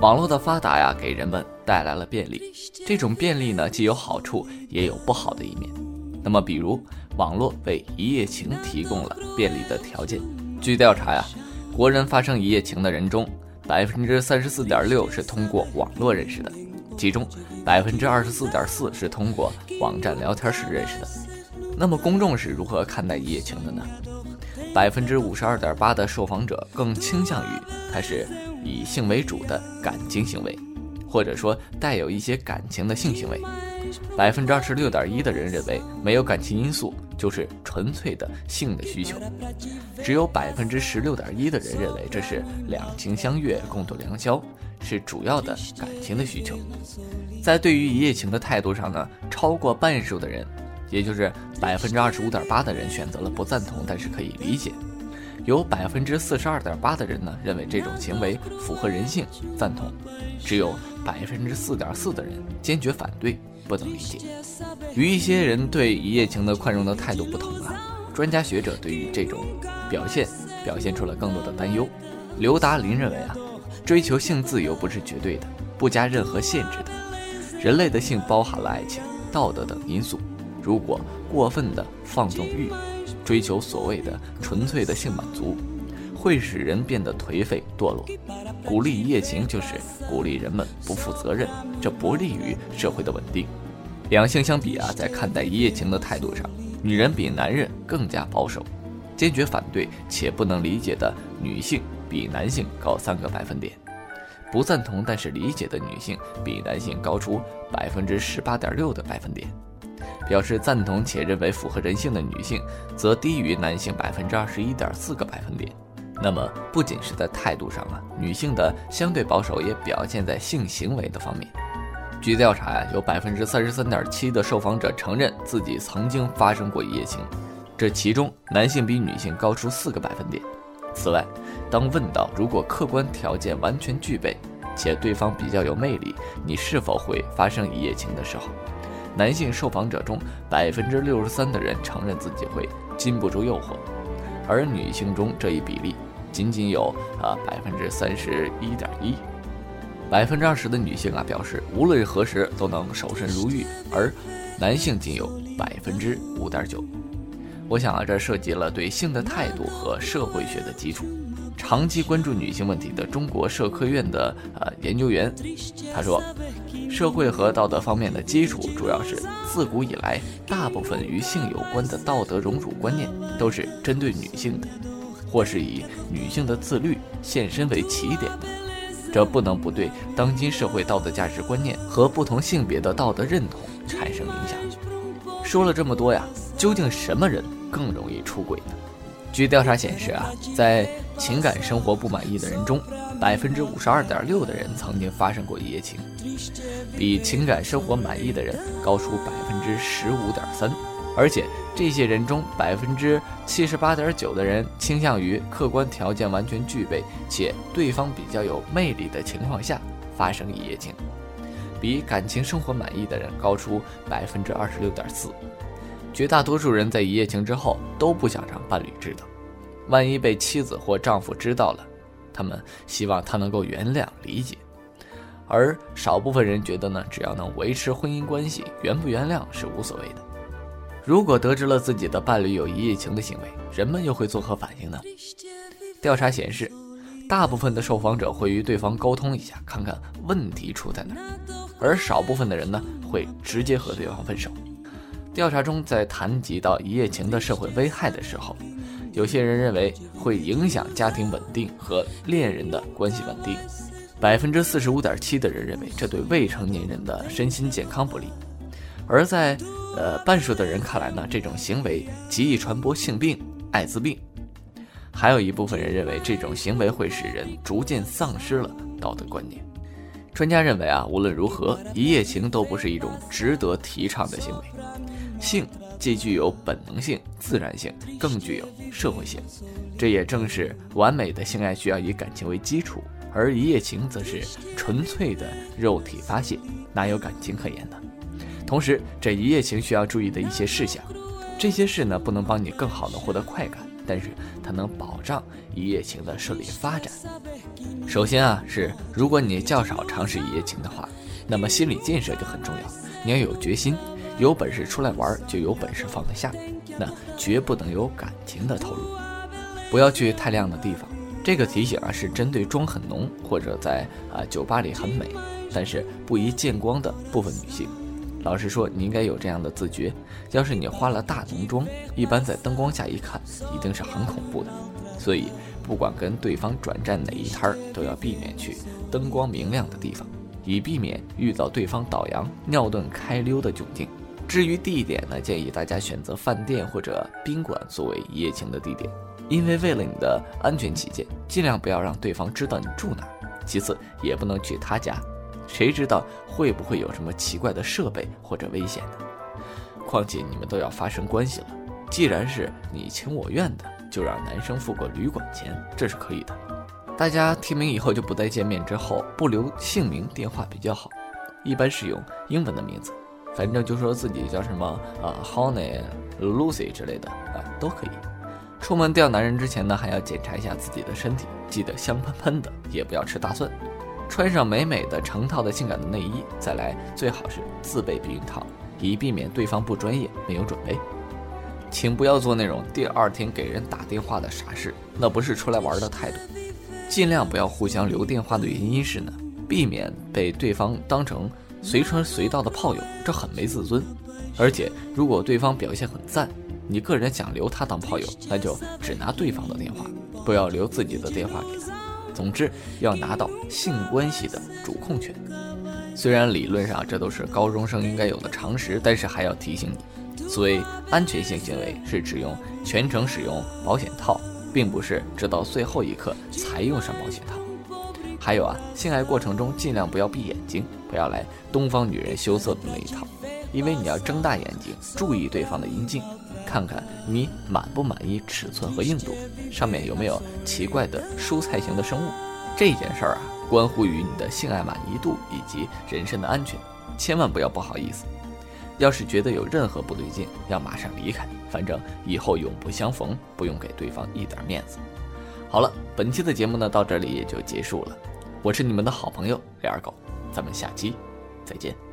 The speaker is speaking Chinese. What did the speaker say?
网络的发达呀，给人们带来了便利。这种便利呢，既有好处，也有不好的一面。那么，比如网络为一夜情提供了便利的条件。据调查呀，国人发生一夜情的人中，百分之三十四点六是通过网络认识的，其中百分之二十四点四是通过网站聊天室认识的。那么，公众是如何看待一夜情的呢？百分之五十二点八的受访者更倾向于它是以性为主的感情行为，或者说带有一些感情的性行为。百分之二十六点一的人认为没有感情因素就是纯粹的性的需求，只有百分之十六点一的人认为这是两情相悦、共度良宵，是主要的感情的需求。在对于一夜情的态度上呢，超过半数的人。也就是百分之二十五点八的人选择了不赞同，但是可以理解；有百分之四十二点八的人呢认为这种行为符合人性，赞同；只有百分之四点四的人坚决反对，不能理解。与一些人对一夜情的宽容的态度不同啊，专家学者对于这种表现表现出了更多的担忧。刘达林认为啊，追求性自由不是绝对的，不加任何限制的。人类的性包含了爱情、道德等因素。如果过分的放纵欲，追求所谓的纯粹的性满足，会使人变得颓废堕落。鼓励一夜情就是鼓励人们不负责任，这不利于社会的稳定。两性相比啊，在看待一夜情的态度上，女人比男人更加保守，坚决反对且不能理解的女性比男性高三个百分点，不赞同但是理解的女性比男性高出百分之十八点六的百分点。表示赞同且认为符合人性的女性，则低于男性百分之二十一点四个百分点。那么，不仅是在态度上啊，女性的相对保守也表现在性行为的方面。据调查呀，有百分之三十三点七的受访者承认自己曾经发生过一夜情，这其中男性比女性高出四个百分点。此外，当问到如果客观条件完全具备，且对方比较有魅力，你是否会发生一夜情的时候？男性受访者中，百分之六十三的人承认自己会禁不住诱惑，而女性中这一比例仅仅有啊百分之三十一点一。百分之二十的女性啊表示无论何时都能守身如玉，而男性仅有百分之五点九。我想啊，这涉及了对性的态度和社会学的基础。长期关注女性问题的中国社科院的呃研究员，他说，社会和道德方面的基础主要是自古以来大部分与性有关的道德荣辱观念都是针对女性的，或是以女性的自律献身为起点的，这不能不对当今社会道德价值观念和不同性别的道德认同产生影响。说了这么多呀，究竟什么人更容易出轨呢？据调查显示啊，在情感生活不满意的人中，百分之五十二点六的人曾经发生过一夜情，比情感生活满意的人高出百分之十五点三。而且这些人中，百分之七十八点九的人倾向于客观条件完全具备且对方比较有魅力的情况下发生一夜情，比感情生活满意的人高出百分之二十六点四。绝大多数人在一夜情之后都不想让伴侣知道，万一被妻子或丈夫知道了，他们希望他能够原谅理解，而少部分人觉得呢，只要能维持婚姻关系，原不原谅是无所谓的。如果得知了自己的伴侣有一夜情的行为，人们又会作何反应呢？调查显示，大部分的受访者会与对方沟通一下，看看问题出在哪，而少部分的人呢，会直接和对方分手。调查中，在谈及到一夜情的社会危害的时候，有些人认为会影响家庭稳定和恋人的关系稳定。百分之四十五点七的人认为这对未成年人的身心健康不利，而在呃半数的人看来呢，这种行为极易传播性病、艾滋病。还有一部分人认为这种行为会使人逐渐丧失了道德观念。专家认为啊，无论如何，一夜情都不是一种值得提倡的行为。性既具有本能性、自然性，更具有社会性。这也正是完美的性爱需要以感情为基础，而一夜情则是纯粹的肉体发泄，哪有感情可言呢？同时，这一夜情需要注意的一些事项，这些事呢不能帮你更好的获得快感。但是它能保障一夜情的顺利发展。首先啊，是如果你较少尝试一夜情的话，那么心理建设就很重要。你要有决心，有本事出来玩，就有本事放得下。那绝不能有感情的投入，不要去太亮的地方。这个提醒啊，是针对妆很浓或者在啊酒吧里很美，但是不宜见光的部分女性。老实说，你应该有这样的自觉。要是你化了大浓妆，一般在灯光下一看，一定是很恐怖的。所以，不管跟对方转战哪一摊儿，都要避免去灯光明亮的地方，以避免遇到对方倒洋、尿遁开溜的窘境。至于地点呢，建议大家选择饭店或者宾馆作为一夜情的地点，因为为了你的安全起见，尽量不要让对方知道你住哪。其次，也不能去他家。谁知道会不会有什么奇怪的设备或者危险呢？况且你们都要发生关系了，既然是你情我愿的，就让男生付个旅馆钱，这是可以的。大家提名以后就不再见面之后，不留姓名电话比较好，一般是用英文的名字，反正就说自己叫什么啊，Honey、Lucy 之类的啊，都可以。出门钓男人之前呢，还要检查一下自己的身体，记得香喷喷的，也不要吃大蒜。穿上美美的成套的性感的内衣，再来最好是自备避孕套，以避免对方不专业没有准备。请不要做那种第二天给人打电话的傻事，那不是出来玩的态度。尽量不要互相留电话的原因是呢，避免被对方当成随传随到的炮友，这很没自尊。而且如果对方表现很赞，你个人想留他当炮友，那就只拿对方的电话，不要留自己的电话给他。总之，要拿到性关系的主控权。虽然理论上这都是高中生应该有的常识，但是还要提醒你，所谓安全性行为是只用全程使用保险套，并不是直到最后一刻才用上保险套。还有啊，性爱过程中尽量不要闭眼睛，不要来东方女人羞涩的那一套，因为你要睁大眼睛注意对方的阴茎。看看你满不满意尺寸和硬度，上面有没有奇怪的蔬菜型的生物？这件事儿啊，关乎于你的性爱满意度以及人身的安全，千万不要不好意思。要是觉得有任何不对劲，要马上离开，反正以后永不相逢，不用给对方一点面子。好了，本期的节目呢，到这里也就结束了。我是你们的好朋友李二狗，咱们下期再见。